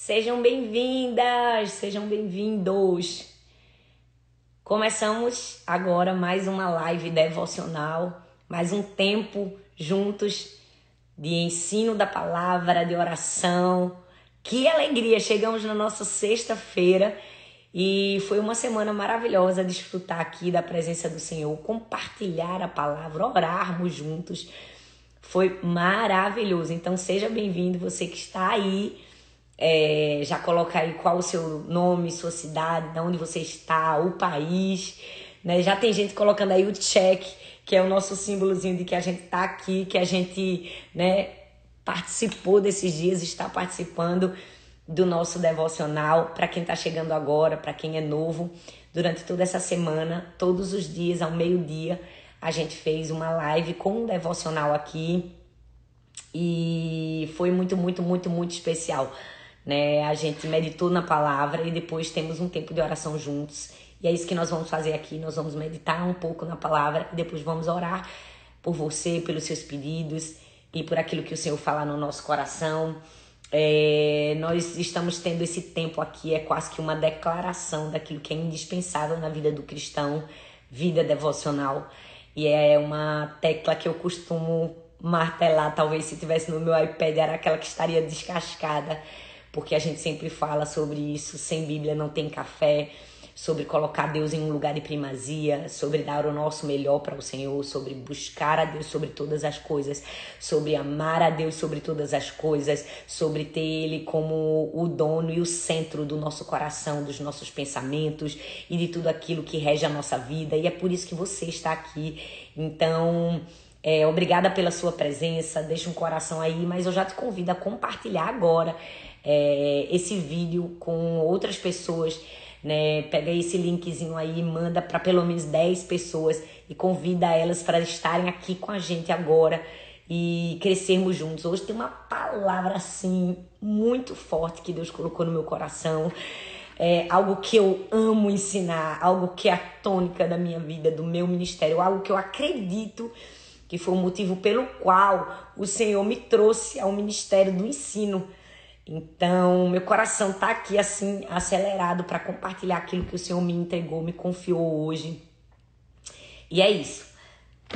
Sejam bem-vindas, sejam bem-vindos. Começamos agora mais uma live devocional, mais um tempo juntos de ensino da palavra, de oração. Que alegria! Chegamos na nossa sexta-feira e foi uma semana maravilhosa desfrutar aqui da presença do Senhor, compartilhar a palavra, orarmos juntos. Foi maravilhoso. Então seja bem-vindo, você que está aí é, já coloca aí qual o seu nome, sua cidade, de onde você está, o país. Né? Já tem gente colocando aí o check, que é o nosso símbolozinho de que a gente está aqui, que a gente né, participou desses dias, está participando do nosso devocional. Para quem está chegando agora, para quem é novo, durante toda essa semana, todos os dias, ao meio-dia, a gente fez uma live com um devocional aqui. E foi muito, muito, muito, muito especial né? A gente meditou na palavra e depois temos um tempo de oração juntos. E é isso que nós vamos fazer aqui. Nós vamos meditar um pouco na palavra e depois vamos orar por você, pelos seus pedidos e por aquilo que o Senhor fala no nosso coração. É, nós estamos tendo esse tempo aqui, é quase que uma declaração daquilo que é indispensável na vida do cristão, vida devocional. E é uma tecla que eu costumo martelar, talvez se tivesse no meu iPad, era aquela que estaria descascada porque a gente sempre fala sobre isso, sem Bíblia não tem café, sobre colocar Deus em um lugar de primazia, sobre dar o nosso melhor para o Senhor, sobre buscar a Deus sobre todas as coisas, sobre amar a Deus sobre todas as coisas, sobre ter Ele como o dono e o centro do nosso coração, dos nossos pensamentos e de tudo aquilo que rege a nossa vida. E é por isso que você está aqui. Então, é, obrigada pela sua presença, deixa um coração aí, mas eu já te convido a compartilhar agora é, esse vídeo com outras pessoas, né? Pega esse linkzinho aí manda para pelo menos 10 pessoas e convida elas para estarem aqui com a gente agora e crescermos juntos. Hoje tem uma palavra assim muito forte que Deus colocou no meu coração. É algo que eu amo ensinar, algo que é a tônica da minha vida, do meu ministério, algo que eu acredito que foi o motivo pelo qual o Senhor me trouxe ao ministério do ensino então, meu coração tá aqui assim acelerado para compartilhar aquilo que o Senhor me entregou, me confiou hoje. E é isso.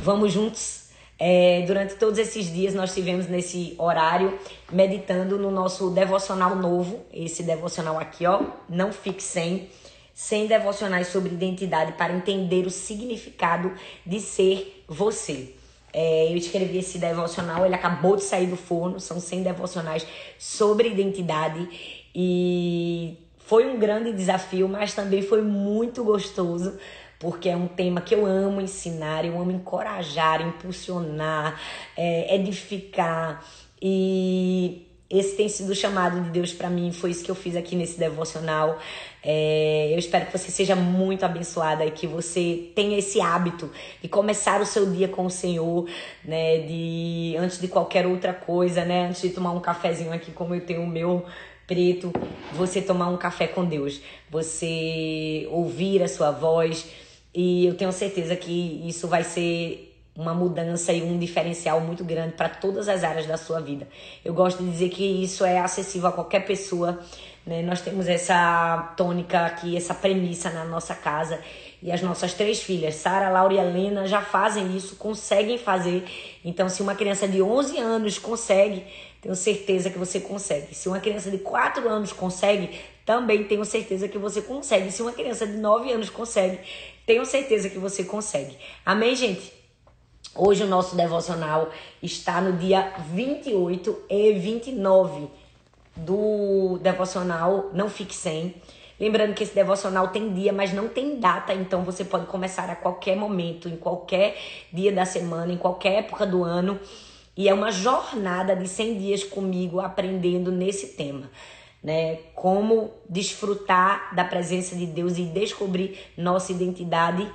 Vamos juntos. É, durante todos esses dias nós tivemos nesse horário meditando no nosso devocional novo, esse devocional aqui, ó, não fique sem, sem devocionais sobre identidade para entender o significado de ser você. É, eu escrevi esse devocional, ele acabou de sair do forno, são 100 devocionais sobre identidade. E foi um grande desafio, mas também foi muito gostoso, porque é um tema que eu amo ensinar, eu amo encorajar, impulsionar, é, edificar. E esse tem sido o chamado de Deus para mim, foi isso que eu fiz aqui nesse devocional. É, eu espero que você seja muito abençoada e que você tenha esse hábito de começar o seu dia com o Senhor, né? De antes de qualquer outra coisa, né? Antes de tomar um cafezinho aqui, como eu tenho o meu preto, você tomar um café com Deus, você ouvir a sua voz e eu tenho certeza que isso vai ser uma mudança e um diferencial muito grande para todas as áreas da sua vida. Eu gosto de dizer que isso é acessível a qualquer pessoa. Né? Nós temos essa tônica aqui, essa premissa na nossa casa. E as nossas três filhas, Sara, Laura e Helena, já fazem isso, conseguem fazer. Então, se uma criança de 11 anos consegue, tenho certeza que você consegue. Se uma criança de 4 anos consegue, também tenho certeza que você consegue. Se uma criança de 9 anos consegue, tenho certeza que você consegue. Amém, gente? Hoje o nosso devocional está no dia 28 e 29 do devocional Não Fique Sem. Lembrando que esse devocional tem dia, mas não tem data, então você pode começar a qualquer momento, em qualquer dia da semana, em qualquer época do ano. E é uma jornada de 100 dias comigo aprendendo nesse tema, né? Como desfrutar da presença de Deus e descobrir nossa identidade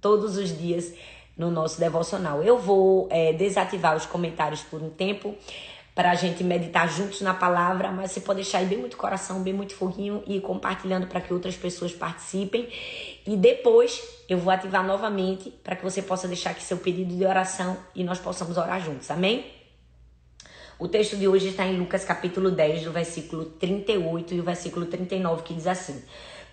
todos os dias no nosso devocional. Eu vou é, desativar os comentários por um tempo para a gente meditar juntos na palavra, mas você pode deixar aí bem muito coração, bem muito foguinho e compartilhando para que outras pessoas participem. E depois eu vou ativar novamente para que você possa deixar aqui seu pedido de oração e nós possamos orar juntos. Amém? O texto de hoje está em Lucas capítulo 10, do versículo 38 e o versículo 39, que diz assim: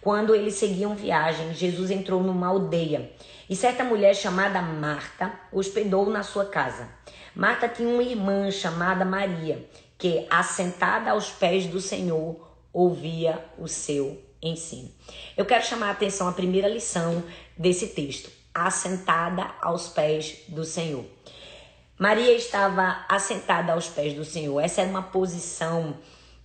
Quando eles seguiam viagem, Jesus entrou numa aldeia e certa mulher chamada Marta hospedou na sua casa. Marta tinha uma irmã chamada Maria, que, assentada aos pés do Senhor, ouvia o seu ensino. Eu quero chamar a atenção à primeira lição desse texto, assentada aos pés do Senhor. Maria estava assentada aos pés do Senhor. Essa era uma posição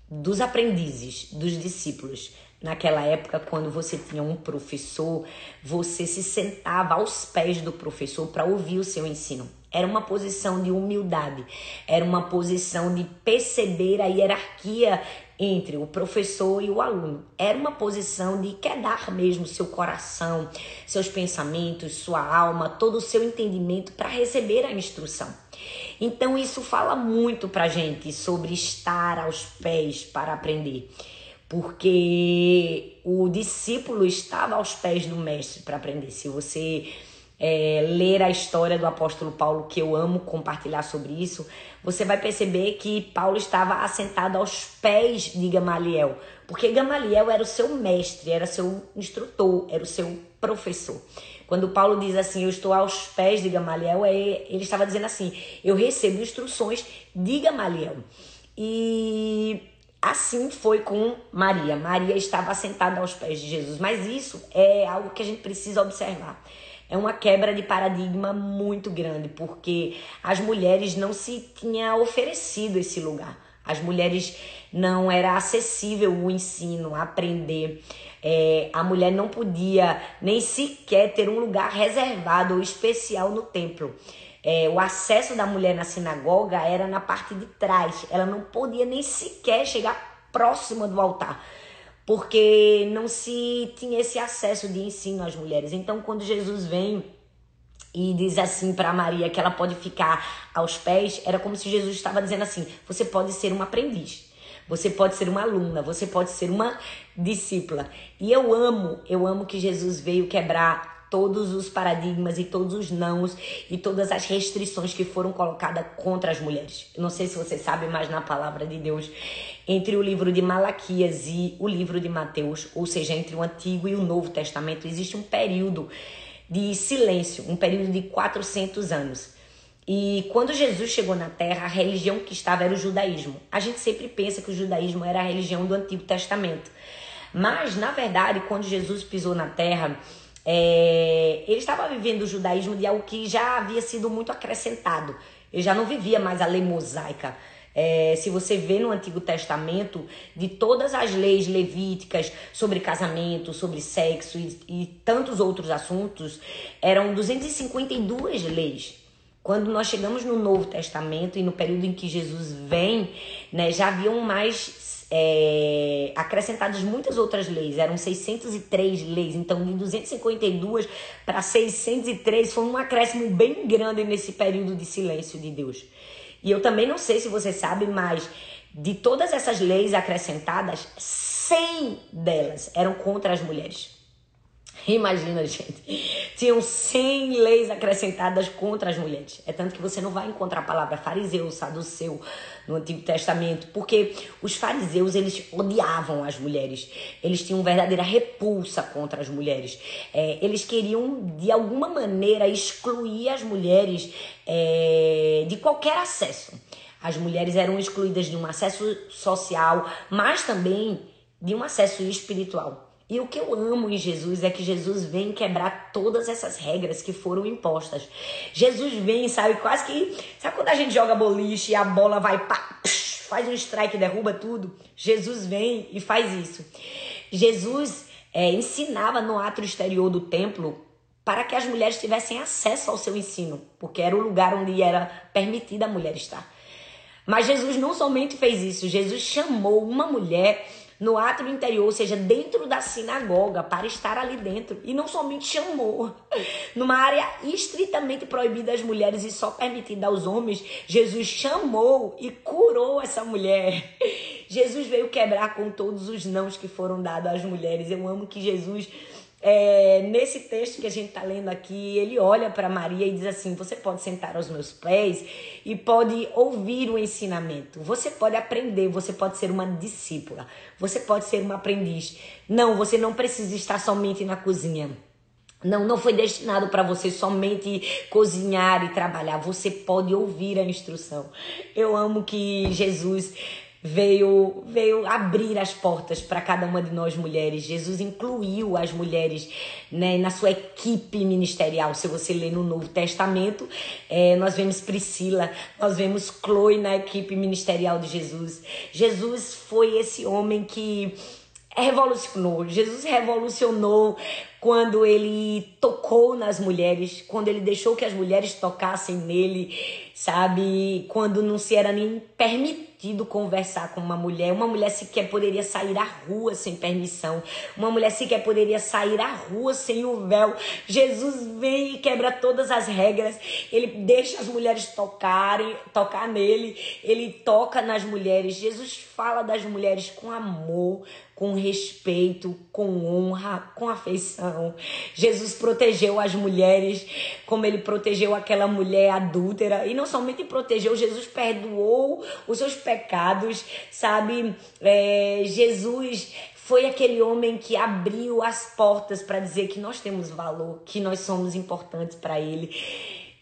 dos aprendizes, dos discípulos. Naquela época, quando você tinha um professor, você se sentava aos pés do professor para ouvir o seu ensino. Era uma posição de humildade, era uma posição de perceber a hierarquia entre o professor e o aluno. Era uma posição de quedar mesmo seu coração, seus pensamentos, sua alma, todo o seu entendimento para receber a instrução. Então isso fala muito para gente sobre estar aos pés para aprender, porque o discípulo estava aos pés do mestre para aprender. Se você é, ler a história do apóstolo Paulo, que eu amo compartilhar sobre isso, você vai perceber que Paulo estava assentado aos pés de Gamaliel, porque Gamaliel era o seu mestre, era seu instrutor, era o seu professor. Quando Paulo diz assim, eu estou aos pés de Gamaliel, é, ele estava dizendo assim, eu recebo instruções de Gamaliel. E assim foi com Maria. Maria estava sentada aos pés de Jesus, mas isso é algo que a gente precisa observar é uma quebra de paradigma muito grande, porque as mulheres não se tinha oferecido esse lugar. As mulheres não era acessível o ensino, aprender. É, a mulher não podia nem sequer ter um lugar reservado ou especial no templo. É, o acesso da mulher na sinagoga era na parte de trás. Ela não podia nem sequer chegar próxima do altar porque não se tinha esse acesso de ensino às mulheres. Então, quando Jesus vem e diz assim para Maria que ela pode ficar aos pés, era como se Jesus estava dizendo assim: você pode ser uma aprendiz. Você pode ser uma aluna, você pode ser uma discípula. E eu amo, eu amo que Jesus veio quebrar todos os paradigmas e todos os nãos e todas as restrições que foram colocadas contra as mulheres. Não sei se você sabe, mas na palavra de Deus, entre o livro de Malaquias e o livro de Mateus, ou seja, entre o Antigo e o Novo Testamento, existe um período de silêncio, um período de 400 anos. E quando Jesus chegou na Terra, a religião que estava era o judaísmo. A gente sempre pensa que o judaísmo era a religião do Antigo Testamento. Mas, na verdade, quando Jesus pisou na Terra, é, ele estava vivendo o judaísmo de algo que já havia sido muito acrescentado. Ele já não vivia mais a lei mosaica. É, se você vê no Antigo Testamento, de todas as leis levíticas sobre casamento, sobre sexo e, e tantos outros assuntos, eram 252 leis. Quando nós chegamos no Novo Testamento e no período em que Jesus vem, né, já haviam mais é, acrescentadas muitas outras leis, eram 603 leis, então de 252 para 603 foi um acréscimo bem grande nesse período de silêncio de Deus. E eu também não sei se você sabe, mas de todas essas leis acrescentadas, 100 delas eram contra as mulheres. Imagina, gente. Tinham 100 leis acrescentadas contra as mulheres. É tanto que você não vai encontrar a palavra fariseu, saduceu no Antigo Testamento, porque os fariseus, eles odiavam as mulheres. Eles tinham verdadeira repulsa contra as mulheres. É, eles queriam, de alguma maneira, excluir as mulheres é, de qualquer acesso. As mulheres eram excluídas de um acesso social, mas também de um acesso espiritual. E o que eu amo em Jesus é que Jesus vem quebrar todas essas regras que foram impostas. Jesus vem, sabe, quase que. Sabe quando a gente joga boliche e a bola vai pá, psh, faz um strike derruba tudo? Jesus vem e faz isso. Jesus é, ensinava no ato exterior do templo para que as mulheres tivessem acesso ao seu ensino, porque era o lugar onde era permitida a mulher estar. Mas Jesus não somente fez isso, Jesus chamou uma mulher no átrio interior, ou seja, dentro da sinagoga, para estar ali dentro. E não somente chamou, numa área estritamente proibida às mulheres e só permitida aos homens, Jesus chamou e curou essa mulher. Jesus veio quebrar com todos os nãos que foram dados às mulheres. Eu amo que Jesus é, nesse texto que a gente está lendo aqui, ele olha para Maria e diz assim: Você pode sentar aos meus pés e pode ouvir o ensinamento. Você pode aprender, você pode ser uma discípula, você pode ser uma aprendiz. Não, você não precisa estar somente na cozinha. Não, não foi destinado para você somente cozinhar e trabalhar. Você pode ouvir a instrução. Eu amo que Jesus veio veio abrir as portas para cada uma de nós mulheres. Jesus incluiu as mulheres né, na sua equipe ministerial. Se você ler no Novo Testamento, é, nós vemos Priscila, nós vemos Chloe na equipe ministerial de Jesus. Jesus foi esse homem que revolucionou. Jesus revolucionou quando ele tocou nas mulheres, quando ele deixou que as mulheres tocassem nele, sabe? Quando não se era nem permitido conversar com uma mulher, uma mulher sequer poderia sair à rua sem permissão, uma mulher sequer poderia sair à rua sem o véu. Jesus vem e quebra todas as regras, ele deixa as mulheres tocarem, tocar nele, ele toca nas mulheres. Jesus fala das mulheres com amor, com respeito, com honra, com afeição. Jesus protegeu as mulheres como ele protegeu aquela mulher adúltera. E não somente protegeu, Jesus perdoou os seus pecados, sabe? É, Jesus foi aquele homem que abriu as portas para dizer que nós temos valor, que nós somos importantes para ele.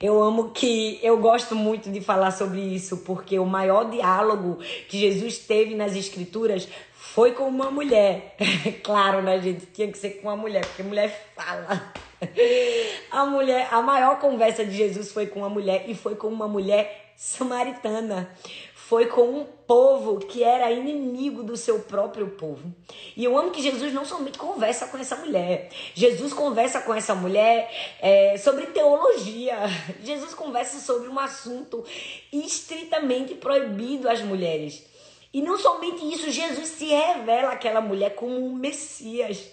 Eu amo que eu gosto muito de falar sobre isso, porque o maior diálogo que Jesus teve nas escrituras foi com uma mulher. claro, né, gente? Tinha que ser com uma mulher, porque mulher fala. A mulher, a maior conversa de Jesus foi com uma mulher e foi com uma mulher samaritana. Foi com um povo que era inimigo do seu próprio povo. E eu amo que Jesus não somente conversa com essa mulher. Jesus conversa com essa mulher é, sobre teologia. Jesus conversa sobre um assunto estritamente proibido às mulheres. E não somente isso, Jesus se revela àquela mulher como um Messias.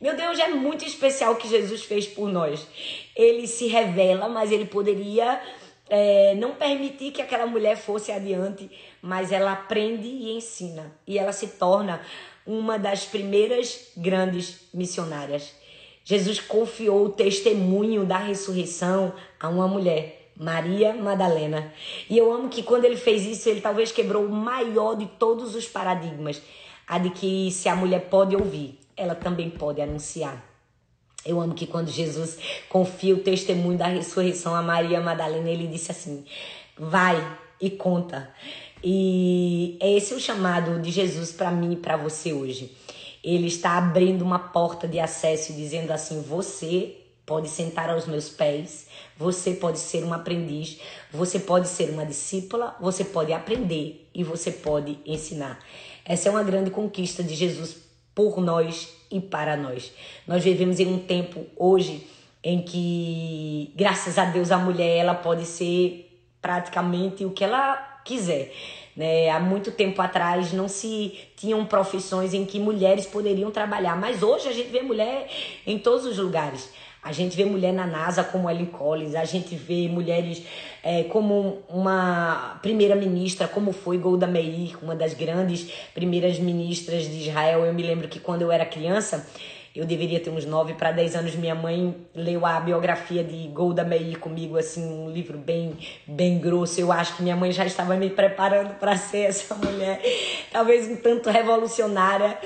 Meu Deus, é muito especial o que Jesus fez por nós. Ele se revela, mas ele poderia é, não permitir que aquela mulher fosse adiante, mas ela aprende e ensina. E ela se torna uma das primeiras grandes missionárias. Jesus confiou o testemunho da ressurreição a uma mulher. Maria Madalena. E eu amo que quando ele fez isso, ele talvez quebrou o maior de todos os paradigmas, a de que se a mulher pode ouvir, ela também pode anunciar. Eu amo que quando Jesus confia o testemunho da ressurreição a Maria Madalena, ele disse assim: vai e conta. E esse é o chamado de Jesus para mim e para você hoje. Ele está abrindo uma porta de acesso e dizendo assim: você pode sentar aos meus pés, você pode ser um aprendiz, você pode ser uma discípula, você pode aprender e você pode ensinar. Essa é uma grande conquista de Jesus por nós e para nós. Nós vivemos em um tempo hoje em que, graças a Deus, a mulher ela pode ser praticamente o que ela quiser. Né? Há muito tempo atrás não se tinham profissões em que mulheres poderiam trabalhar, mas hoje a gente vê mulher em todos os lugares. A gente vê mulher na NASA como Ellen Collins, a gente vê mulheres é, como uma primeira-ministra, como foi Golda Meir, uma das grandes primeiras ministras de Israel. Eu me lembro que quando eu era criança, eu deveria ter uns 9 para 10 anos, minha mãe leu a biografia de Golda Meir comigo, assim, um livro bem, bem grosso. Eu acho que minha mãe já estava me preparando para ser essa mulher, talvez um tanto revolucionária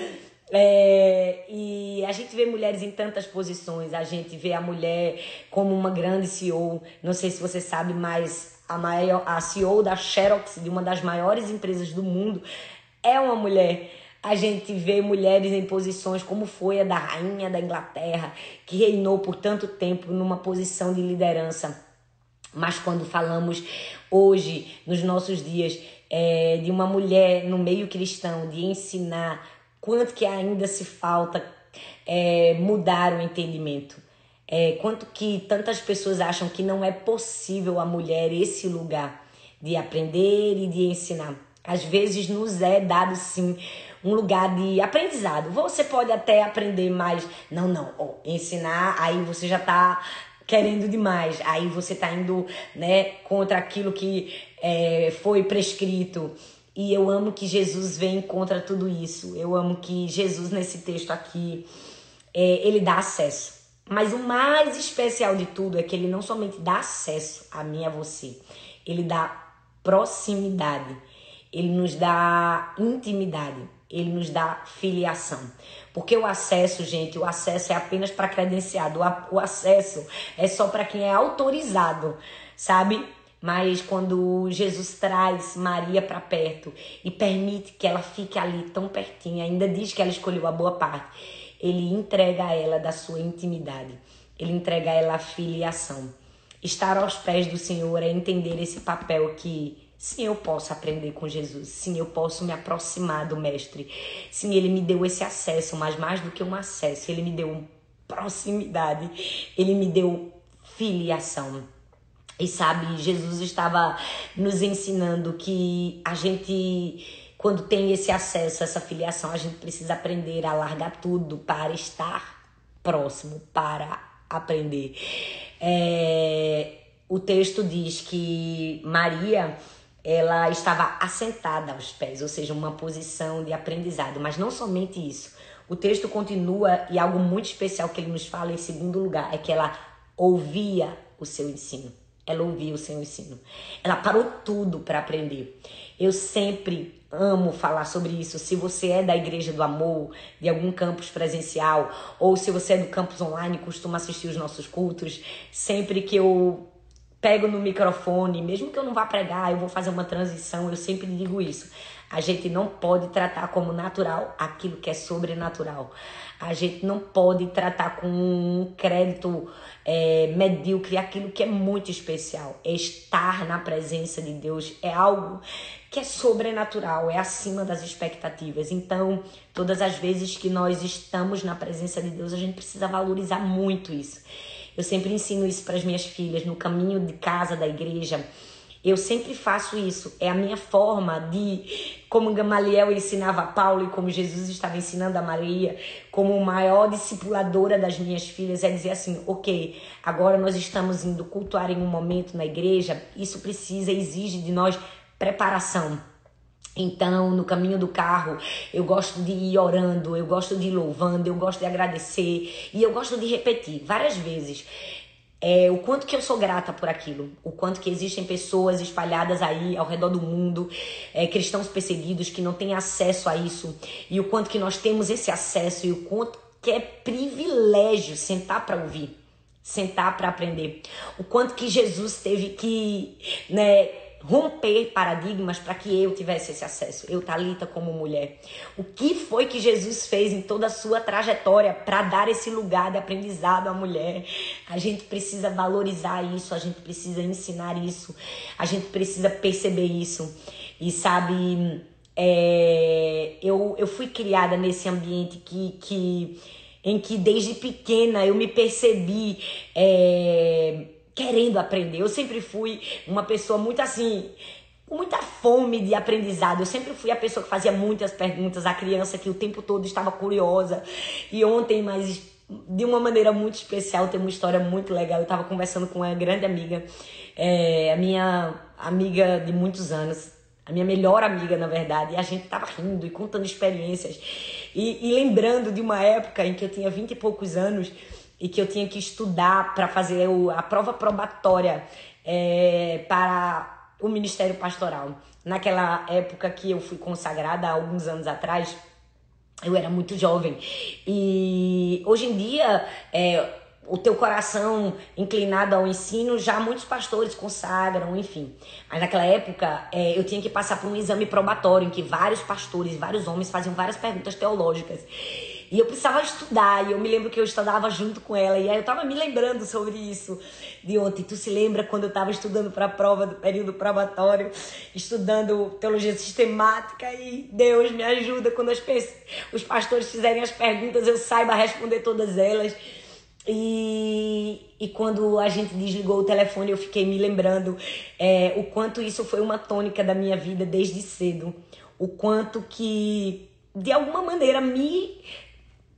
é, e a gente vê mulheres em tantas posições, a gente vê a mulher como uma grande CEO. Não sei se você sabe, mas a, maior, a CEO da Xerox, de uma das maiores empresas do mundo, é uma mulher. A gente vê mulheres em posições como foi a da rainha da Inglaterra, que reinou por tanto tempo numa posição de liderança. Mas quando falamos hoje, nos nossos dias, é, de uma mulher no meio cristão, de ensinar quanto que ainda se falta é, mudar o entendimento. É, quanto que tantas pessoas acham que não é possível a mulher esse lugar de aprender e de ensinar. Às vezes nos é dado sim um lugar de aprendizado. Você pode até aprender mais. Não, não. Oh, ensinar, aí você já está querendo demais. Aí você está indo né, contra aquilo que é, foi prescrito. E eu amo que Jesus vem contra tudo isso. Eu amo que Jesus, nesse texto aqui, é, ele dá acesso. Mas o mais especial de tudo é que ele não somente dá acesso a mim e a você, ele dá proximidade, ele nos dá intimidade, ele nos dá filiação. Porque o acesso, gente, o acesso é apenas para credenciado, o acesso é só para quem é autorizado, sabe? Mas quando Jesus traz Maria para perto e permite que ela fique ali tão pertinho, ainda diz que ela escolheu a boa parte, ele entrega a ela da sua intimidade, ele entrega a ela a filiação. Estar aos pés do Senhor é entender esse papel que Sim, eu posso aprender com Jesus. Sim, eu posso me aproximar do Mestre. Sim, ele me deu esse acesso, mas mais do que um acesso, ele me deu proximidade. Ele me deu filiação. E sabe, Jesus estava nos ensinando que a gente, quando tem esse acesso, essa filiação, a gente precisa aprender a largar tudo para estar próximo, para aprender. É, o texto diz que Maria ela estava assentada aos pés, ou seja, uma posição de aprendizado. Mas não somente isso. O texto continua e algo muito especial que ele nos fala em segundo lugar é que ela ouvia o seu ensino. Ela ouvia o seu ensino. Ela parou tudo para aprender. Eu sempre amo falar sobre isso. Se você é da Igreja do Amor, de algum campus presencial, ou se você é do campus online, costuma assistir os nossos cultos, sempre que eu pego no microfone, mesmo que eu não vá pregar, eu vou fazer uma transição, eu sempre digo isso. A gente não pode tratar como natural aquilo que é sobrenatural. A gente não pode tratar com um crédito é, medíocre aquilo que é muito especial. Estar na presença de Deus é algo que é sobrenatural, é acima das expectativas. Então, todas as vezes que nós estamos na presença de Deus, a gente precisa valorizar muito isso. Eu sempre ensino isso para as minhas filhas no caminho de casa da igreja. Eu sempre faço isso. É a minha forma de, como Gamaliel ensinava a Paulo e como Jesus estava ensinando a Maria, como maior discipuladora das minhas filhas, é dizer assim: ok, agora nós estamos indo cultuar em um momento na igreja, isso precisa, exige de nós preparação. Então, no caminho do carro, eu gosto de ir orando, eu gosto de ir louvando, eu gosto de agradecer e eu gosto de repetir várias vezes. É, o quanto que eu sou grata por aquilo, o quanto que existem pessoas espalhadas aí ao redor do mundo, é, cristãos perseguidos que não têm acesso a isso, e o quanto que nós temos esse acesso e o quanto que é privilégio sentar para ouvir, sentar para aprender, o quanto que Jesus teve que, né, romper paradigmas para que eu tivesse esse acesso. Eu, Talita, como mulher. O que foi que Jesus fez em toda a sua trajetória para dar esse lugar de aprendizado à mulher? A gente precisa valorizar isso, a gente precisa ensinar isso, a gente precisa perceber isso. E sabe, é, eu, eu fui criada nesse ambiente que, que em que desde pequena eu me percebi. É, querendo aprender. Eu sempre fui uma pessoa muito assim, com muita fome de aprendizado. Eu sempre fui a pessoa que fazia muitas perguntas, a criança que o tempo todo estava curiosa. E ontem, mas de uma maneira muito especial, tem uma história muito legal. Eu estava conversando com uma grande amiga, é, a minha amiga de muitos anos, a minha melhor amiga, na verdade, e a gente tava rindo e contando experiências e, e lembrando de uma época em que eu tinha vinte e poucos anos e que eu tinha que estudar para fazer a prova probatória é, para o Ministério Pastoral. Naquela época que eu fui consagrada, há alguns anos atrás, eu era muito jovem. E hoje em dia, é, o teu coração inclinado ao ensino, já muitos pastores consagram, enfim. Mas naquela época, é, eu tinha que passar por um exame probatório em que vários pastores, vários homens faziam várias perguntas teológicas. E eu precisava estudar, e eu me lembro que eu estudava junto com ela, e aí eu tava me lembrando sobre isso de ontem. Tu se lembra quando eu tava estudando para a prova do período probatório, estudando teologia sistemática, e Deus me ajuda quando as, os pastores fizerem as perguntas, eu saiba responder todas elas. E, e quando a gente desligou o telefone, eu fiquei me lembrando é, o quanto isso foi uma tônica da minha vida desde cedo. O quanto que, de alguma maneira, me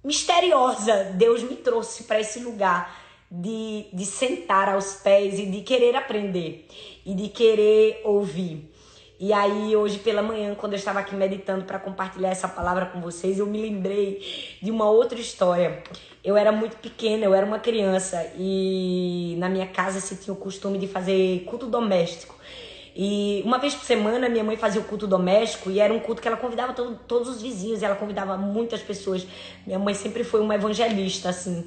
misteriosa, Deus me trouxe para esse lugar de, de sentar aos pés e de querer aprender e de querer ouvir. E aí, hoje pela manhã, quando eu estava aqui meditando para compartilhar essa palavra com vocês, eu me lembrei de uma outra história. Eu era muito pequena, eu era uma criança e na minha casa se tinha o costume de fazer culto doméstico. E uma vez por semana minha mãe fazia o culto doméstico e era um culto que ela convidava todo, todos os vizinhos, ela convidava muitas pessoas. Minha mãe sempre foi uma evangelista, assim.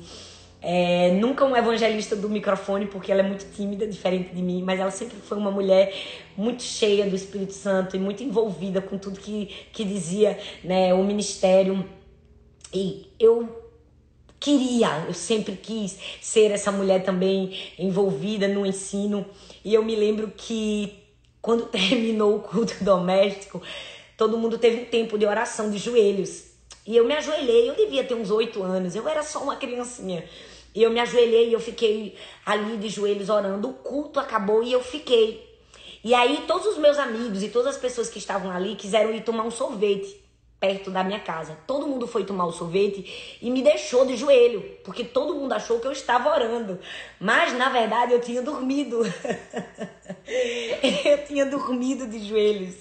É, nunca um evangelista do microfone, porque ela é muito tímida, diferente de mim, mas ela sempre foi uma mulher muito cheia do Espírito Santo e muito envolvida com tudo que, que dizia né, o ministério. E eu queria, eu sempre quis ser essa mulher também envolvida no ensino. E eu me lembro que quando terminou o culto doméstico, todo mundo teve um tempo de oração de joelhos. E eu me ajoelhei, eu devia ter uns oito anos, eu era só uma criancinha. E eu me ajoelhei e eu fiquei ali de joelhos orando. O culto acabou e eu fiquei. E aí todos os meus amigos e todas as pessoas que estavam ali quiseram ir tomar um sorvete perto da minha casa. Todo mundo foi tomar o sorvete e me deixou de joelho, porque todo mundo achou que eu estava orando. Mas na verdade eu tinha dormido. eu tinha dormido de joelhos.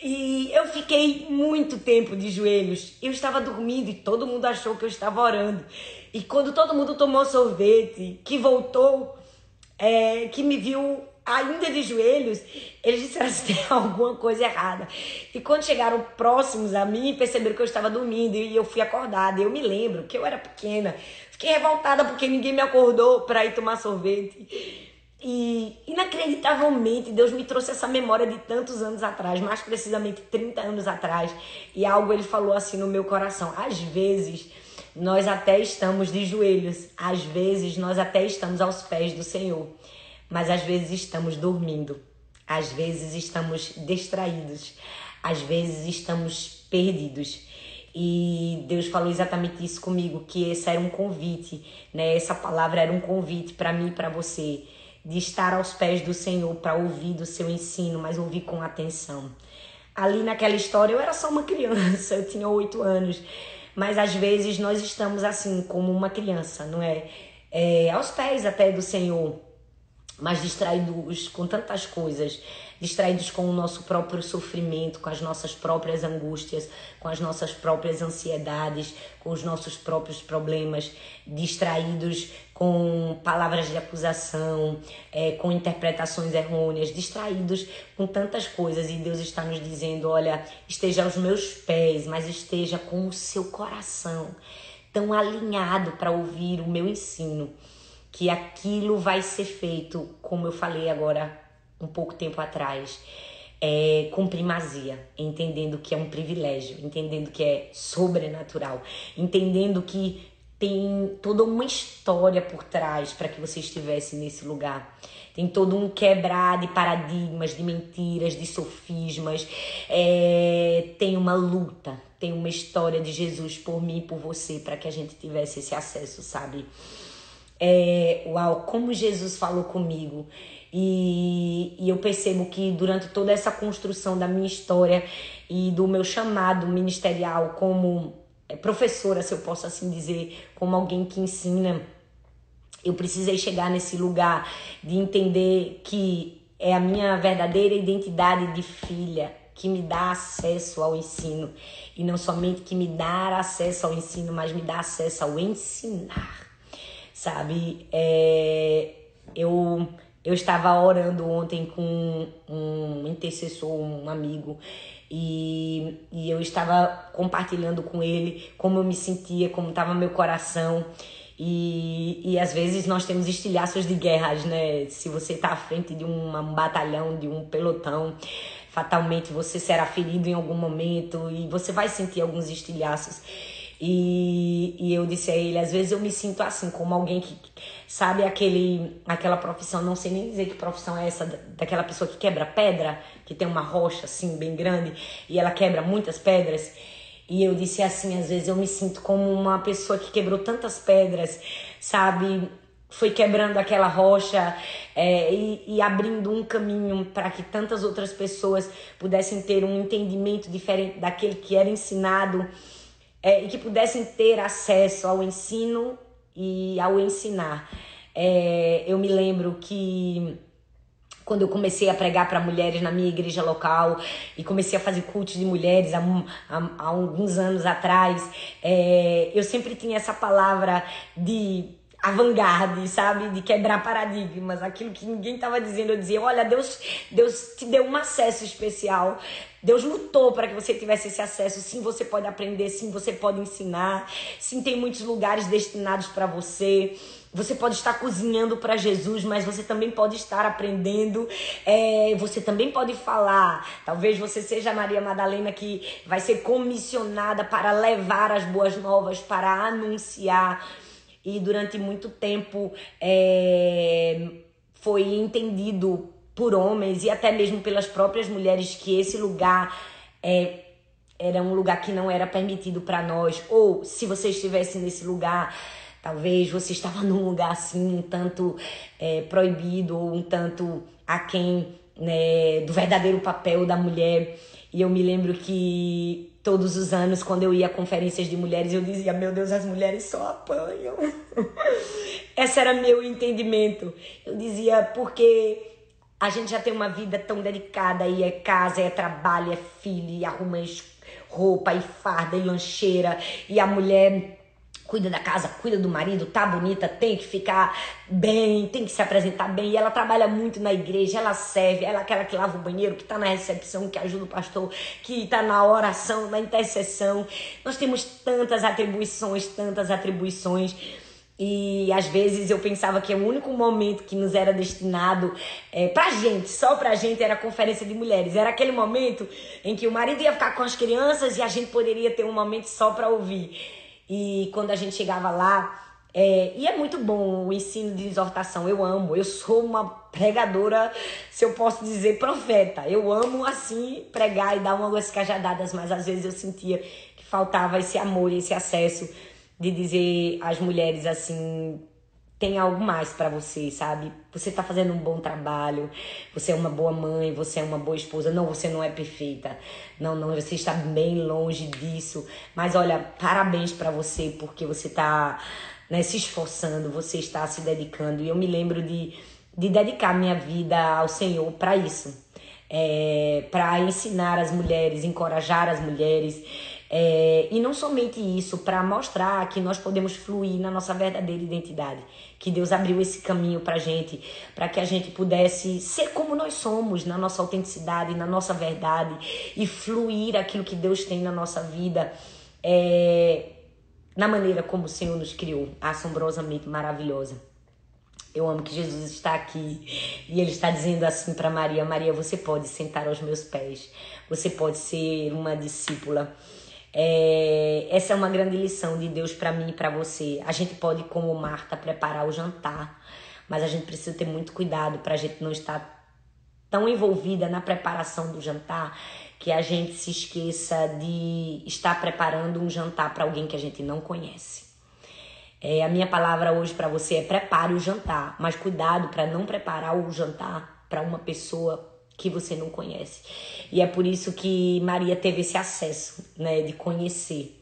E eu fiquei muito tempo de joelhos. Eu estava dormindo e todo mundo achou que eu estava orando. E quando todo mundo tomou sorvete, que voltou, é, que me viu ainda de joelhos, eles disseram assim: tem alguma coisa errada. E quando chegaram próximos a mim, perceberam que eu estava dormindo e eu fui acordada. Eu me lembro que eu era pequena, fiquei revoltada porque ninguém me acordou para ir tomar sorvete. E inacreditavelmente Deus me trouxe essa memória de tantos anos atrás, mais precisamente 30 anos atrás, e algo ele falou assim no meu coração. Às vezes nós até estamos de joelhos, às vezes nós até estamos aos pés do Senhor, mas às vezes estamos dormindo, às vezes estamos distraídos, às vezes estamos perdidos. E Deus falou exatamente isso comigo, que esse era um convite, né? Essa palavra era um convite para mim e para você de estar aos pés do Senhor para ouvir do seu ensino, mas ouvir com atenção. Ali naquela história eu era só uma criança, eu tinha oito anos, mas às vezes nós estamos assim como uma criança, não é? é aos pés até do Senhor, mas distraídos com tantas coisas, distraídos com o nosso próprio sofrimento, com as nossas próprias angústias, com as nossas próprias ansiedades, com os nossos próprios problemas, distraídos com palavras de acusação, é, com interpretações errôneas, distraídos com tantas coisas. E Deus está nos dizendo: olha, esteja aos meus pés, mas esteja com o seu coração tão alinhado para ouvir o meu ensino que aquilo vai ser feito, como eu falei agora um pouco tempo atrás, é, com primazia, entendendo que é um privilégio, entendendo que é sobrenatural, entendendo que tem toda uma história por trás para que você estivesse nesse lugar. Tem todo um quebrar de paradigmas, de mentiras, de sofismas. É, tem uma luta, tem uma história de Jesus por mim e por você para que a gente tivesse esse acesso, sabe? É, uau, como Jesus falou comigo. E, e eu percebo que durante toda essa construção da minha história e do meu chamado ministerial como é, professora, se eu posso assim dizer, como alguém que ensina, eu precisei chegar nesse lugar de entender que é a minha verdadeira identidade de filha que me dá acesso ao ensino e não somente que me dá acesso ao ensino, mas me dá acesso ao ensinar sabe? É, eu, eu estava orando ontem com um intercessor, um amigo, e, e eu estava compartilhando com ele como eu me sentia, como estava meu coração. E, e às vezes nós temos estilhaços de guerras, né? Se você está à frente de uma, um batalhão, de um pelotão, fatalmente você será ferido em algum momento e você vai sentir alguns estilhaços. E, e eu disse a ele, às vezes eu me sinto assim, como alguém que sabe aquele, aquela profissão, não sei nem dizer que profissão é essa, daquela pessoa que quebra pedra, que tem uma rocha assim bem grande e ela quebra muitas pedras. E eu disse assim, às vezes eu me sinto como uma pessoa que quebrou tantas pedras, sabe? Foi quebrando aquela rocha é, e, e abrindo um caminho para que tantas outras pessoas pudessem ter um entendimento diferente daquele que era ensinado é, e que pudessem ter acesso ao ensino e ao ensinar. É, eu me lembro que quando eu comecei a pregar para mulheres na minha igreja local e comecei a fazer cultos de mulheres há, há, há alguns anos atrás, é, eu sempre tinha essa palavra de avant-garde, sabe? De quebrar paradigmas, aquilo que ninguém estava dizendo. Eu dizia: olha, Deus, Deus te deu um acesso especial. Deus lutou para que você tivesse esse acesso. Sim, você pode aprender. Sim, você pode ensinar. Sim, tem muitos lugares destinados para você. Você pode estar cozinhando para Jesus, mas você também pode estar aprendendo. É, você também pode falar. Talvez você seja a Maria Madalena que vai ser comissionada para levar as boas novas, para anunciar. E durante muito tempo é, foi entendido por homens e até mesmo pelas próprias mulheres que esse lugar é, era um lugar que não era permitido para nós. Ou se você estivesse nesse lugar Talvez você estava num lugar assim, um tanto é, proibido, ou um tanto aquém né, do verdadeiro papel da mulher. E eu me lembro que todos os anos, quando eu ia a conferências de mulheres, eu dizia: Meu Deus, as mulheres só apanham. Esse era meu entendimento. Eu dizia, porque a gente já tem uma vida tão dedicada, e é casa, é trabalho, é filho, e arruma roupa, e farda, e lancheira, e a mulher cuida da casa, cuida do marido, tá bonita, tem que ficar bem, tem que se apresentar bem. E ela trabalha muito na igreja, ela serve, ela é aquela que lava o banheiro, que tá na recepção, que ajuda o pastor, que tá na oração, na intercessão. Nós temos tantas atribuições, tantas atribuições. E às vezes eu pensava que o único momento que nos era destinado é, pra gente, só pra gente, era a conferência de mulheres. Era aquele momento em que o marido ia ficar com as crianças e a gente poderia ter um momento só pra ouvir. E quando a gente chegava lá, é, e é muito bom o ensino de exortação, eu amo. Eu sou uma pregadora, se eu posso dizer, profeta. Eu amo assim pregar e dar umas cajadadas, mas às vezes eu sentia que faltava esse amor, esse acesso de dizer às mulheres assim: tem algo mais para você, sabe? Você tá fazendo um bom trabalho, você é uma boa mãe, você é uma boa esposa. Não, você não é perfeita. Não, não, você está bem longe disso. Mas olha, parabéns para você porque você tá né, se esforçando, você está se dedicando. E eu me lembro de, de dedicar minha vida ao Senhor para isso. É, para ensinar as mulheres, encorajar as mulheres. É, e não somente isso, para mostrar que nós podemos fluir na nossa verdadeira identidade que Deus abriu esse caminho para gente, para que a gente pudesse ser como nós somos, na nossa autenticidade, na nossa verdade e fluir aquilo que Deus tem na nossa vida, é, na maneira como o Senhor nos criou, assombrosamente maravilhosa. Eu amo que Jesus está aqui e ele está dizendo assim para Maria: Maria, você pode sentar aos meus pés, você pode ser uma discípula. É, essa é uma grande lição de Deus para mim e para você. A gente pode, como Marta, preparar o jantar, mas a gente precisa ter muito cuidado para a gente não estar tão envolvida na preparação do jantar que a gente se esqueça de estar preparando um jantar para alguém que a gente não conhece. É, a minha palavra hoje para você é prepare o jantar, mas cuidado para não preparar o jantar para uma pessoa que você não conhece. E é por isso que Maria teve esse acesso, né, de conhecer,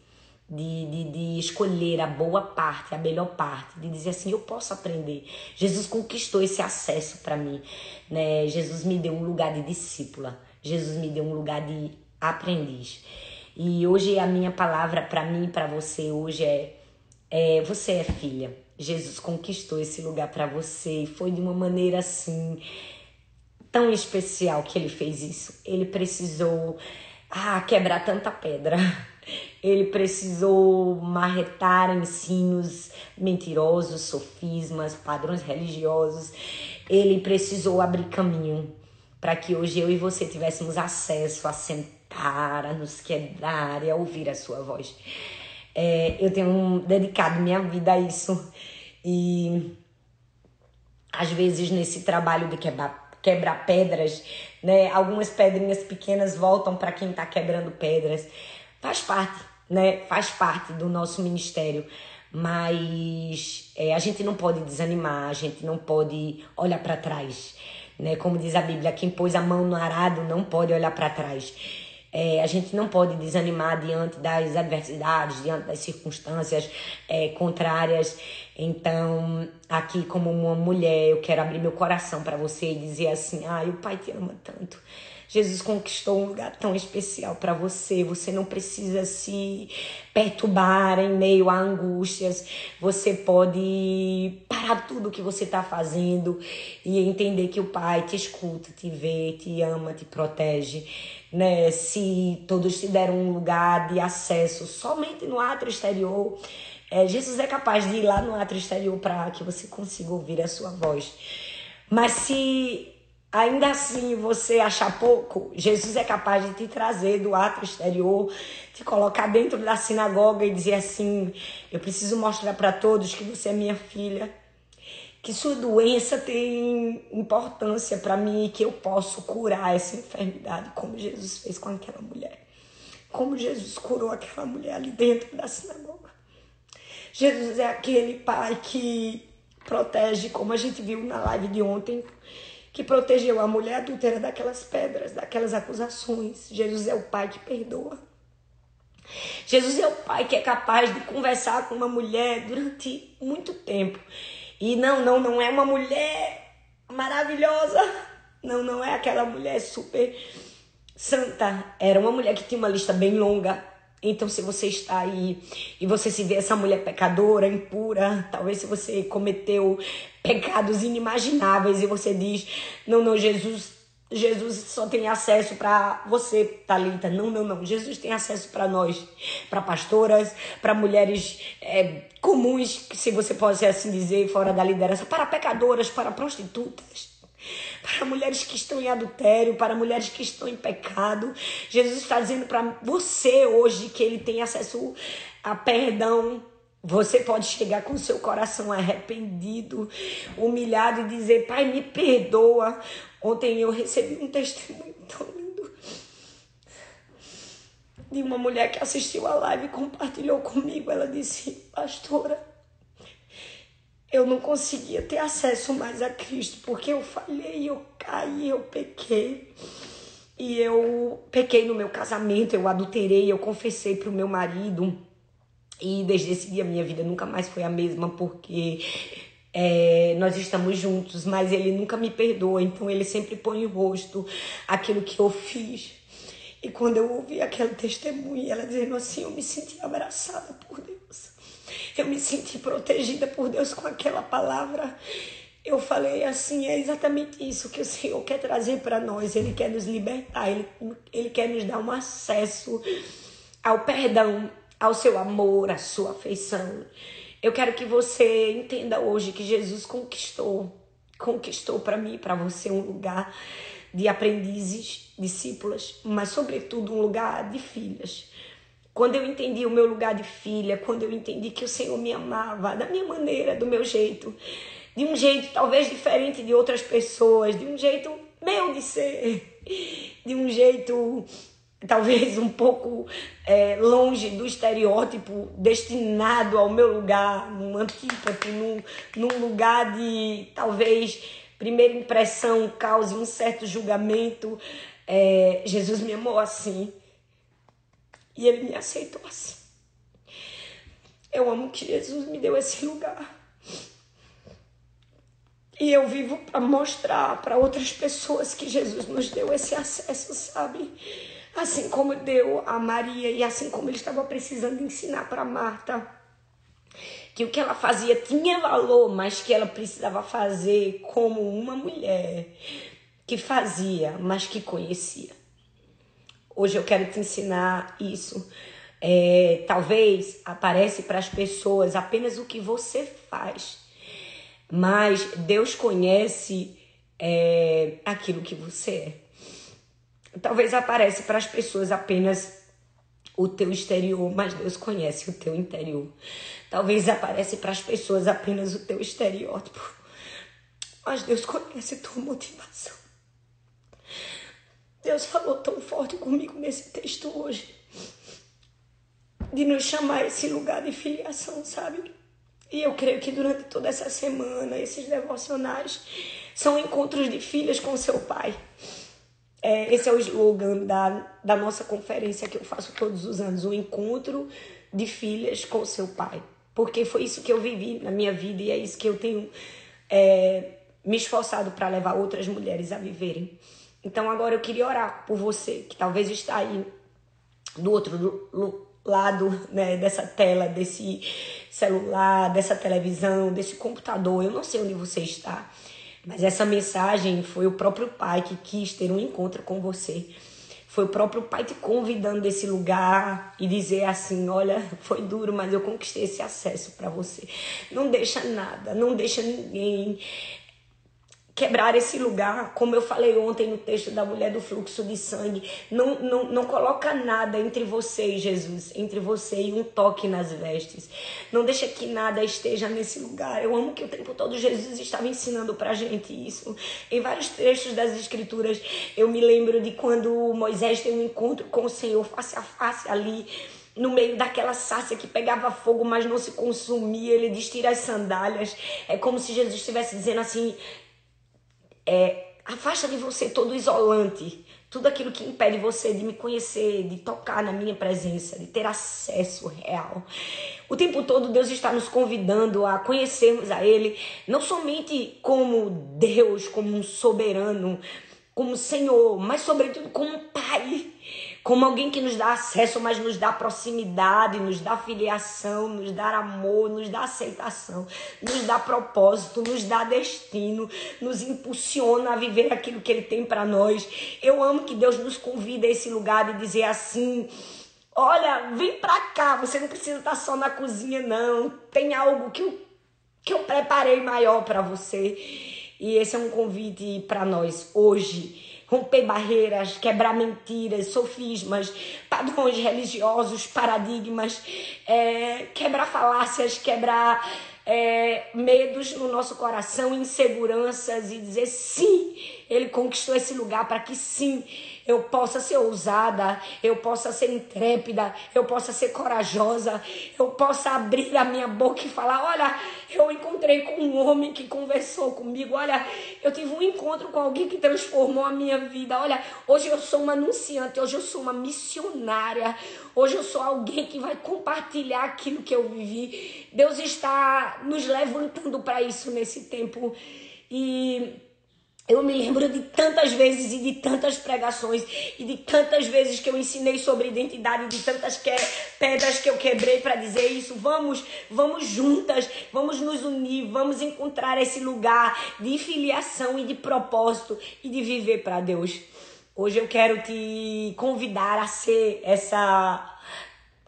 de, de, de escolher a boa parte, a melhor parte, de dizer assim, eu posso aprender. Jesus conquistou esse acesso para mim, né? Jesus me deu um lugar de discípula, Jesus me deu um lugar de aprendiz. E hoje a minha palavra para mim, para você hoje é, é você é filha. Jesus conquistou esse lugar para você e foi de uma maneira assim tão especial que ele fez isso. Ele precisou ah, quebrar tanta pedra. Ele precisou marretar ensinos mentirosos, sofismas, padrões religiosos. Ele precisou abrir caminho para que hoje eu e você tivéssemos acesso a sentar, a nos quebrar e a ouvir a sua voz. É, eu tenho dedicado minha vida a isso e às vezes nesse trabalho de quebrar quebrar pedras, né? Algumas pedrinhas pequenas voltam para quem está quebrando pedras. Faz parte, né? Faz parte do nosso ministério. Mas é, a gente não pode desanimar, a gente não pode olhar para trás. Né? Como diz a Bíblia, quem pôs a mão no arado não pode olhar para trás. É, a gente não pode desanimar diante das adversidades, diante das circunstâncias é, contrárias. Então, aqui, como uma mulher, eu quero abrir meu coração para você e dizer assim: ai, o Pai te ama tanto. Jesus conquistou um lugar tão especial para você. Você não precisa se perturbar em meio a angústias. Você pode parar tudo que você está fazendo e entender que o Pai te escuta, te vê, te ama, te protege. Né? Se todos te deram um lugar de acesso somente no átrio exterior, é, Jesus é capaz de ir lá no átrio exterior para que você consiga ouvir a sua voz. Mas se ainda assim você achar pouco, Jesus é capaz de te trazer do ato exterior, te colocar dentro da sinagoga e dizer assim: Eu preciso mostrar para todos que você é minha filha, que sua doença tem importância para mim e que eu posso curar essa enfermidade, como Jesus fez com aquela mulher. Como Jesus curou aquela mulher ali dentro da sinagoga. Jesus é aquele pai que protege, como a gente viu na live de ontem que protegeu a mulher adúltera daquelas pedras, daquelas acusações. Jesus é o Pai que perdoa. Jesus é o Pai que é capaz de conversar com uma mulher durante muito tempo. E não, não, não é uma mulher maravilhosa. Não, não é aquela mulher super santa. Era uma mulher que tinha uma lista bem longa então, se você está aí e você se vê essa mulher pecadora, impura, talvez se você cometeu pecados inimagináveis e você diz: Não, não, Jesus, Jesus só tem acesso para você, Talita. Não, não, não. Jesus tem acesso para nós, para pastoras, para mulheres é, comuns, se você pode assim dizer, fora da liderança, para pecadoras, para prostitutas para mulheres que estão em adultério, para mulheres que estão em pecado. Jesus está dizendo para você hoje que ele tem acesso a perdão. Você pode chegar com seu coração arrependido, humilhado e dizer: Pai, me perdoa. Ontem eu recebi um testemunho tão lindo de uma mulher que assistiu a live e compartilhou comigo. Ela disse: Pastora, eu não conseguia ter acesso mais a Cristo, porque eu falhei, eu caí, eu pequei. E eu pequei no meu casamento, eu adulterei, eu confessei para o meu marido. E desde esse dia minha vida nunca mais foi a mesma, porque é, nós estamos juntos, mas ele nunca me perdoa, então ele sempre põe em rosto aquilo que eu fiz. E quando eu ouvi aquele testemunho, ela dizendo assim, eu me senti abraçada por Deus. Eu me senti protegida por Deus com aquela palavra. Eu falei assim, é exatamente isso que o Senhor quer trazer para nós. Ele quer nos libertar, ele, ele quer nos dar um acesso ao perdão, ao seu amor, à sua afeição. Eu quero que você entenda hoje que Jesus conquistou, conquistou para mim, para você um lugar de aprendizes, discípulas, mas sobretudo um lugar de filhas. Quando eu entendi o meu lugar de filha, quando eu entendi que o Senhor me amava da minha maneira, do meu jeito, de um jeito talvez diferente de outras pessoas, de um jeito meu de ser, de um jeito talvez um pouco é, longe do estereótipo destinado ao meu lugar, num antípato, num, num lugar de talvez primeira impressão cause um certo julgamento. É, Jesus me amou assim. E ele me aceitou assim. Eu amo que Jesus me deu esse lugar. E eu vivo para mostrar para outras pessoas que Jesus nos deu esse acesso, sabe? Assim como deu a Maria e assim como ele estava precisando ensinar para Marta que o que ela fazia tinha valor, mas que ela precisava fazer como uma mulher que fazia, mas que conhecia. Hoje eu quero te ensinar isso. É, talvez aparece para as pessoas apenas o que você faz, mas Deus conhece é, aquilo que você é. Talvez aparece para as pessoas apenas o teu exterior, mas Deus conhece o teu interior. Talvez aparece para as pessoas apenas o teu estereótipo, mas Deus conhece a tua motivação. Deus falou tão forte comigo nesse texto hoje. De nos chamar esse lugar de filiação, sabe? E eu creio que durante toda essa semana, esses devocionais são encontros de filhas com seu pai. É, esse é o slogan da, da nossa conferência que eu faço todos os anos: o encontro de filhas com seu pai. Porque foi isso que eu vivi na minha vida e é isso que eu tenho é, me esforçado para levar outras mulheres a viverem. Então agora eu queria orar por você que talvez está aí do outro lado né, dessa tela, desse celular, dessa televisão, desse computador. Eu não sei onde você está, mas essa mensagem foi o próprio Pai que quis ter um encontro com você. Foi o próprio Pai te convidando desse lugar e dizer assim: olha, foi duro, mas eu conquistei esse acesso para você. Não deixa nada, não deixa ninguém quebrar esse lugar, como eu falei ontem no texto da mulher do fluxo de sangue, não, não, não coloca nada entre você e Jesus, entre você e um toque nas vestes. Não deixa que nada esteja nesse lugar. Eu amo que o tempo todo Jesus estava ensinando pra gente isso. Em vários trechos das escrituras, eu me lembro de quando Moisés tem um encontro com o Senhor face a face ali, no meio daquela sácia que pegava fogo, mas não se consumia. Ele diz: tira as sandálias. É como se Jesus estivesse dizendo assim: é, afasta de você todo isolante, tudo aquilo que impede você de me conhecer, de tocar na minha presença, de ter acesso real. O tempo todo Deus está nos convidando a conhecermos a Ele, não somente como Deus, como um soberano, como Senhor, mas sobretudo como Pai como alguém que nos dá acesso, mas nos dá proximidade, nos dá filiação, nos dá amor, nos dá aceitação, nos dá propósito, nos dá destino, nos impulsiona a viver aquilo que Ele tem para nós. Eu amo que Deus nos convida a esse lugar de dizer assim. Olha, vem pra cá, você não precisa estar só na cozinha, não. Tem algo que eu, que eu preparei maior para você. E esse é um convite para nós hoje romper barreiras, quebrar mentiras, sofismas, padrões religiosos, paradigmas, é, quebrar falácias, quebrar é, medos no nosso coração, inseguranças e dizer sim, ele conquistou esse lugar para que sim eu possa ser ousada, eu possa ser intrépida, eu possa ser corajosa, eu possa abrir a minha boca e falar: Olha, eu encontrei com um homem que conversou comigo, olha, eu tive um encontro com alguém que transformou a minha vida, olha, hoje eu sou uma anunciante, hoje eu sou uma missionária, hoje eu sou alguém que vai compartilhar aquilo que eu vivi. Deus está nos levantando para isso nesse tempo e eu me lembro de tantas vezes e de tantas pregações e de tantas vezes que eu ensinei sobre identidade, de tantas que, pedras que eu quebrei para dizer isso. Vamos, vamos juntas, vamos nos unir, vamos encontrar esse lugar de filiação e de propósito e de viver para Deus. Hoje eu quero te convidar a ser essa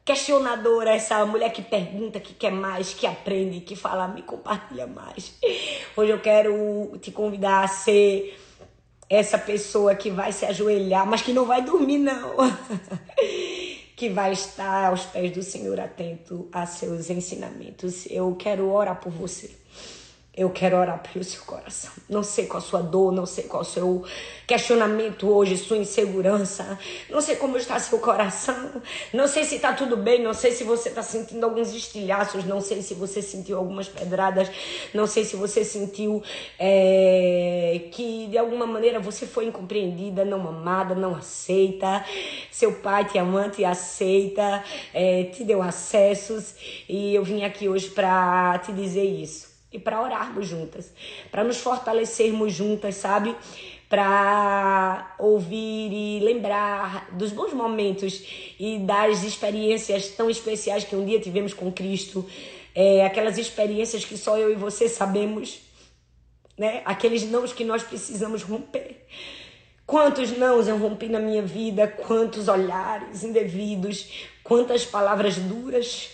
questionadora, essa mulher que pergunta, que quer mais, que aprende, que fala, me compartilha mais. Hoje eu quero te convidar a ser essa pessoa que vai se ajoelhar, mas que não vai dormir, não. que vai estar aos pés do Senhor atento a seus ensinamentos. Eu quero orar por você. Eu quero orar pelo seu coração. Não sei qual a sua dor, não sei qual o seu questionamento hoje, sua insegurança. Não sei como está seu coração. Não sei se está tudo bem. Não sei se você está sentindo alguns estilhaços. Não sei se você sentiu algumas pedradas. Não sei se você sentiu é, que de alguma maneira você foi incompreendida, não amada, não aceita. Seu pai te ama, te aceita, é, te deu acessos. E eu vim aqui hoje para te dizer isso e para orarmos juntas, para nos fortalecermos juntas, sabe? Para ouvir e lembrar dos bons momentos e das experiências tão especiais que um dia tivemos com Cristo, é, aquelas experiências que só eu e você sabemos, né? Aqueles nãos que nós precisamos romper. Quantos nãos eu rompi na minha vida, quantos olhares indevidos, quantas palavras duras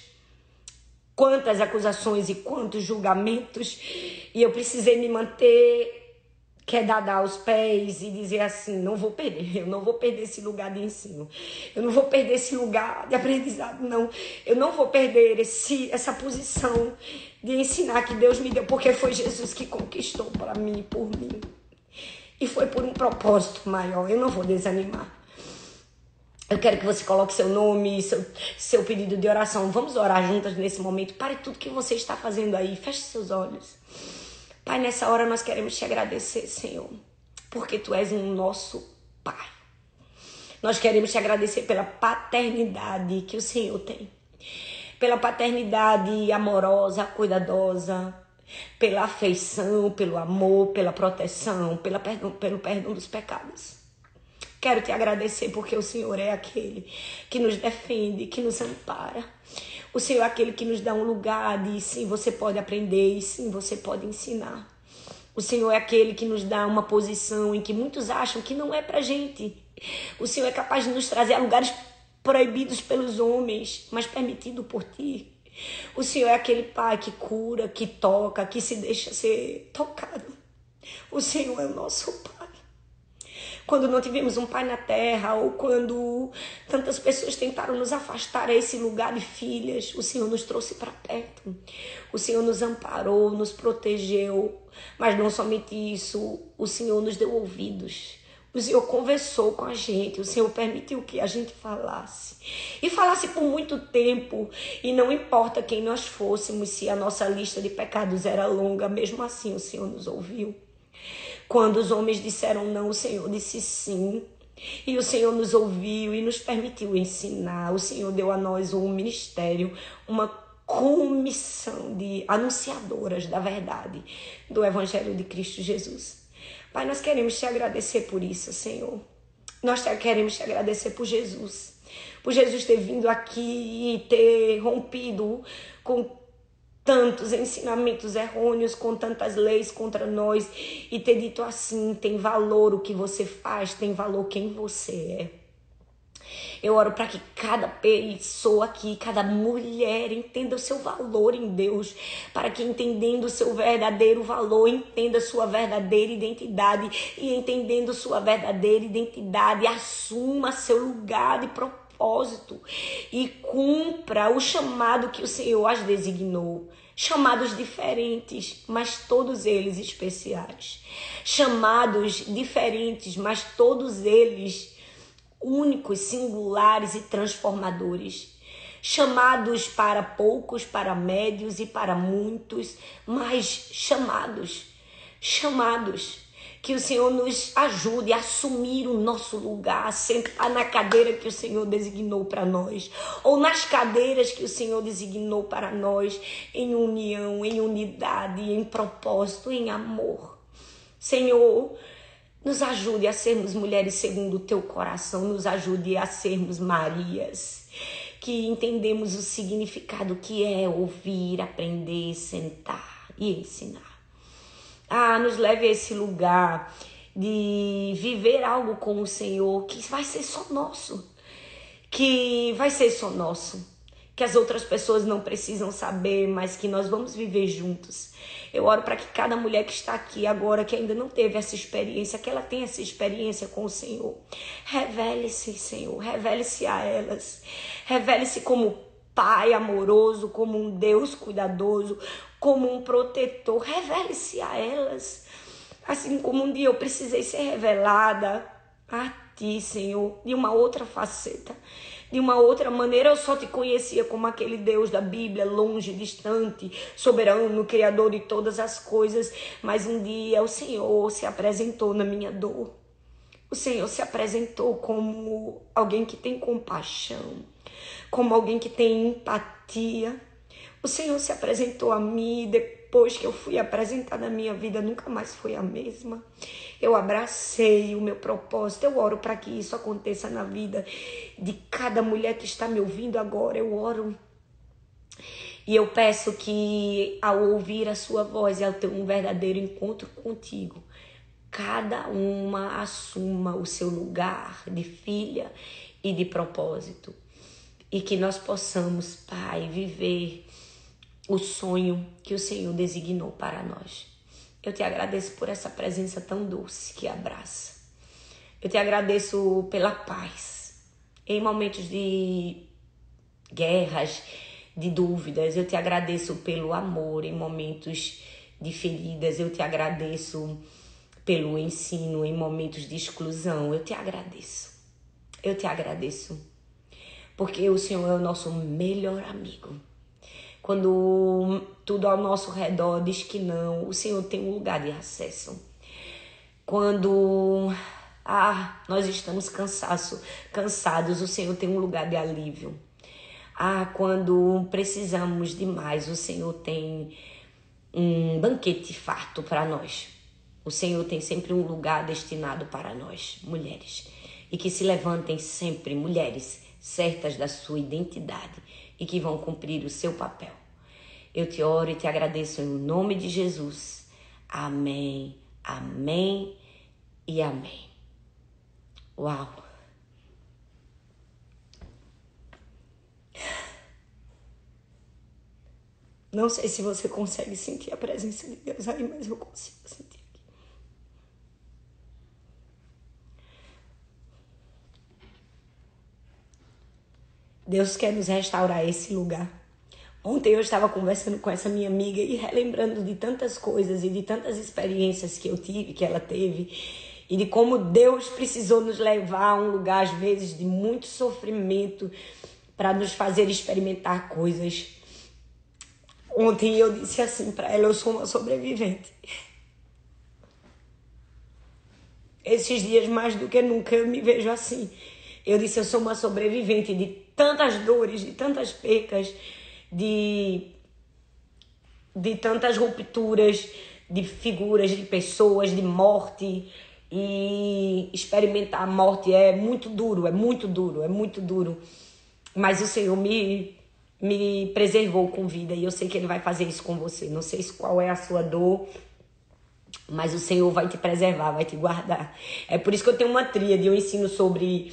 quantas acusações e quantos julgamentos, e eu precisei me manter quedada aos pés e dizer assim: não vou perder, eu não vou perder esse lugar de ensino, eu não vou perder esse lugar de aprendizado, não, eu não vou perder esse, essa posição de ensinar que Deus me deu, porque foi Jesus que conquistou para mim, por mim, e foi por um propósito maior, eu não vou desanimar. Eu quero que você coloque seu nome, seu, seu pedido de oração. Vamos orar juntas nesse momento. Pare tudo que você está fazendo aí. Feche seus olhos. Pai, nessa hora nós queremos te agradecer, Senhor, porque tu és um nosso Pai. Nós queremos te agradecer pela paternidade que o Senhor tem. Pela paternidade amorosa, cuidadosa, pela afeição, pelo amor, pela proteção, pela perdão, pelo perdão dos pecados. Quero te agradecer porque o Senhor é aquele que nos defende, que nos ampara. O Senhor é aquele que nos dá um lugar de sim, você pode aprender e sim, você pode ensinar. O Senhor é aquele que nos dá uma posição em que muitos acham que não é pra gente. O Senhor é capaz de nos trazer a lugares proibidos pelos homens, mas permitido por ti. O Senhor é aquele pai que cura, que toca, que se deixa ser tocado. O Senhor é o nosso pai. Quando não tivemos um pai na terra, ou quando tantas pessoas tentaram nos afastar a esse lugar de filhas, o Senhor nos trouxe para perto. O Senhor nos amparou, nos protegeu. Mas não somente isso, o Senhor nos deu ouvidos. O Senhor conversou com a gente, o Senhor permitiu que a gente falasse. E falasse por muito tempo, e não importa quem nós fôssemos, se a nossa lista de pecados era longa, mesmo assim o Senhor nos ouviu. Quando os homens disseram não, o Senhor disse sim. E o Senhor nos ouviu e nos permitiu ensinar. O Senhor deu a nós um ministério, uma comissão de anunciadoras da verdade do Evangelho de Cristo Jesus. Pai, nós queremos te agradecer por isso, Senhor. Nós queremos te agradecer por Jesus. Por Jesus ter vindo aqui e ter rompido com tantos ensinamentos errôneos, com tantas leis contra nós e ter dito assim: tem valor o que você faz, tem valor quem você é. Eu oro para que cada pessoa aqui, cada mulher entenda o seu valor em Deus, para que entendendo o seu verdadeiro valor, entenda sua verdadeira identidade e entendendo sua verdadeira identidade, assuma seu lugar de propósito e cumpra o chamado que o Senhor as designou chamados diferentes, mas todos eles especiais. Chamados diferentes, mas todos eles únicos, singulares e transformadores. Chamados para poucos, para médios e para muitos, mas chamados, chamados. Que o Senhor nos ajude a assumir o nosso lugar, sentar na cadeira que o Senhor designou para nós, ou nas cadeiras que o Senhor designou para nós, em união, em unidade, em propósito, em amor. Senhor, nos ajude a sermos mulheres segundo o teu coração, nos ajude a sermos Marias, que entendemos o significado que é ouvir, aprender, sentar e ensinar. Ah, nos leve a esse lugar de viver algo com o Senhor que vai ser só nosso, que vai ser só nosso, que as outras pessoas não precisam saber, mas que nós vamos viver juntos eu oro para que cada mulher que está aqui agora, que ainda não teve essa experiência, que ela tenha essa experiência com o Senhor. Revele-se, Senhor, revele-se a elas. Revele-se como Pai amoroso, como um Deus cuidadoso, como um protetor. Revele-se a elas. Assim como um dia eu precisei ser revelada a Ti, Senhor, de uma outra faceta de uma outra maneira, eu só te conhecia como aquele Deus da Bíblia, longe, distante, soberano, criador de todas as coisas. Mas um dia o Senhor se apresentou na minha dor. O Senhor se apresentou como alguém que tem compaixão, como alguém que tem empatia. O Senhor se apresentou a mim depois que eu fui apresentada na minha vida, nunca mais foi a mesma. Eu abracei o meu propósito. Eu oro para que isso aconteça na vida de cada mulher que está me ouvindo agora. Eu oro. E eu peço que, ao ouvir a sua voz e ao ter um verdadeiro encontro contigo, cada uma assuma o seu lugar de filha e de propósito. E que nós possamos, Pai, viver o sonho que o Senhor designou para nós. Eu te agradeço por essa presença tão doce que abraça. Eu te agradeço pela paz. Em momentos de guerras, de dúvidas, eu te agradeço pelo amor em momentos de feridas. Eu te agradeço pelo ensino em momentos de exclusão. Eu te agradeço. Eu te agradeço. Porque o Senhor é o nosso melhor amigo. Quando tudo ao nosso redor diz que não, o Senhor tem um lugar de acesso. Quando Ah, nós estamos cansaço, cansados, o Senhor tem um lugar de alívio. Ah, quando precisamos demais, o Senhor tem um banquete farto para nós. O Senhor tem sempre um lugar destinado para nós, mulheres. E que se levantem sempre mulheres certas da sua identidade e que vão cumprir o seu papel. Eu te oro e te agradeço em nome de Jesus. Amém, amém e amém. Uau! Não sei se você consegue sentir a presença de Deus aí, mas eu consigo sentir aqui. Deus quer nos restaurar esse lugar. Ontem eu estava conversando com essa minha amiga e relembrando de tantas coisas e de tantas experiências que eu tive, que ela teve, e de como Deus precisou nos levar a um lugar, às vezes, de muito sofrimento para nos fazer experimentar coisas Ontem eu disse assim para ela: eu sou uma sobrevivente. Esses dias, mais do que nunca, eu me vejo assim. Eu disse: eu sou uma sobrevivente de tantas dores, de tantas percas, de, de tantas rupturas de figuras, de pessoas, de morte. E experimentar a morte é muito duro, é muito duro, é muito duro. Mas o Senhor me me preservou com vida e eu sei que ele vai fazer isso com você. Não sei qual é a sua dor, mas o Senhor vai te preservar, vai te guardar. É por isso que eu tenho uma tríade, eu ensino sobre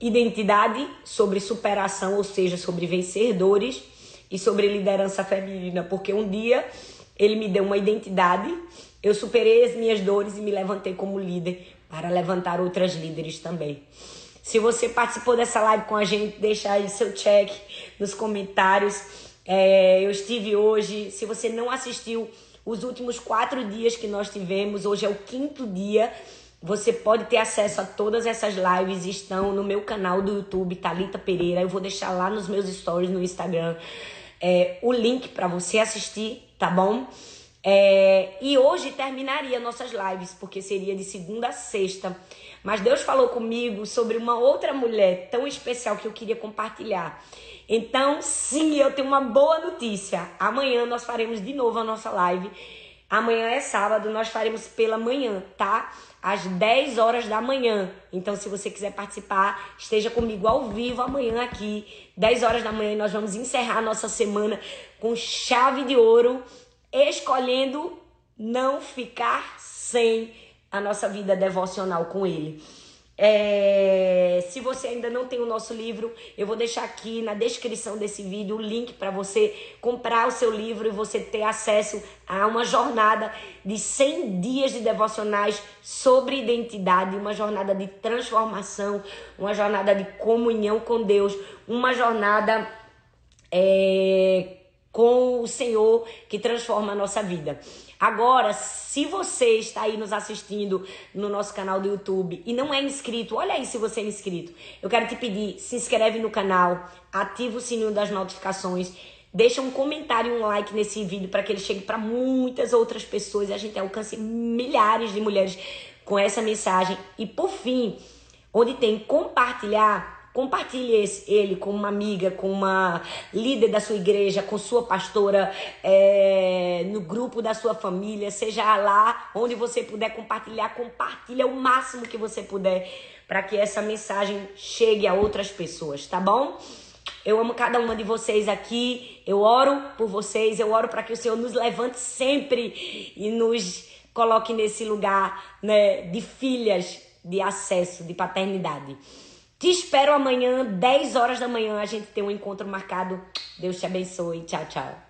identidade, sobre superação, ou seja, sobre vencer dores e sobre liderança feminina, porque um dia ele me deu uma identidade, eu superei as minhas dores e me levantei como líder para levantar outras líderes também. Se você participou dessa live com a gente, deixa aí seu check nos comentários. É, eu estive hoje. Se você não assistiu os últimos quatro dias que nós tivemos, hoje é o quinto dia. Você pode ter acesso a todas essas lives, estão no meu canal do YouTube, Talita Pereira. Eu vou deixar lá nos meus stories no Instagram é, o link para você assistir, tá bom? É, e hoje terminaria nossas lives, porque seria de segunda a sexta. Mas Deus falou comigo sobre uma outra mulher tão especial que eu queria compartilhar. Então, sim, eu tenho uma boa notícia. Amanhã nós faremos de novo a nossa live. Amanhã é sábado, nós faremos pela manhã, tá? Às 10 horas da manhã. Então, se você quiser participar, esteja comigo ao vivo amanhã aqui, 10 horas da manhã, e nós vamos encerrar a nossa semana com chave de ouro, escolhendo não ficar sem a nossa vida devocional com Ele. É, se você ainda não tem o nosso livro, eu vou deixar aqui na descrição desse vídeo o link para você comprar o seu livro e você ter acesso a uma jornada de 100 dias de devocionais sobre identidade, uma jornada de transformação, uma jornada de comunhão com Deus, uma jornada é, com o Senhor que transforma a nossa vida. Agora, se você está aí nos assistindo no nosso canal do YouTube e não é inscrito, olha aí se você é inscrito. Eu quero te pedir, se inscreve no canal, ativa o sininho das notificações, deixa um comentário um like nesse vídeo para que ele chegue para muitas outras pessoas e a gente alcance milhares de mulheres com essa mensagem. E por fim, onde tem compartilhar, Compartilhe esse, ele com uma amiga, com uma líder da sua igreja, com sua pastora, é, no grupo da sua família, seja lá onde você puder compartilhar, compartilha o máximo que você puder para que essa mensagem chegue a outras pessoas, tá bom? Eu amo cada uma de vocês aqui. Eu oro por vocês. Eu oro para que o Senhor nos levante sempre e nos coloque nesse lugar né, de filhas de acesso, de paternidade. Te espero amanhã, 10 horas da manhã, a gente tem um encontro marcado. Deus te abençoe. Tchau, tchau.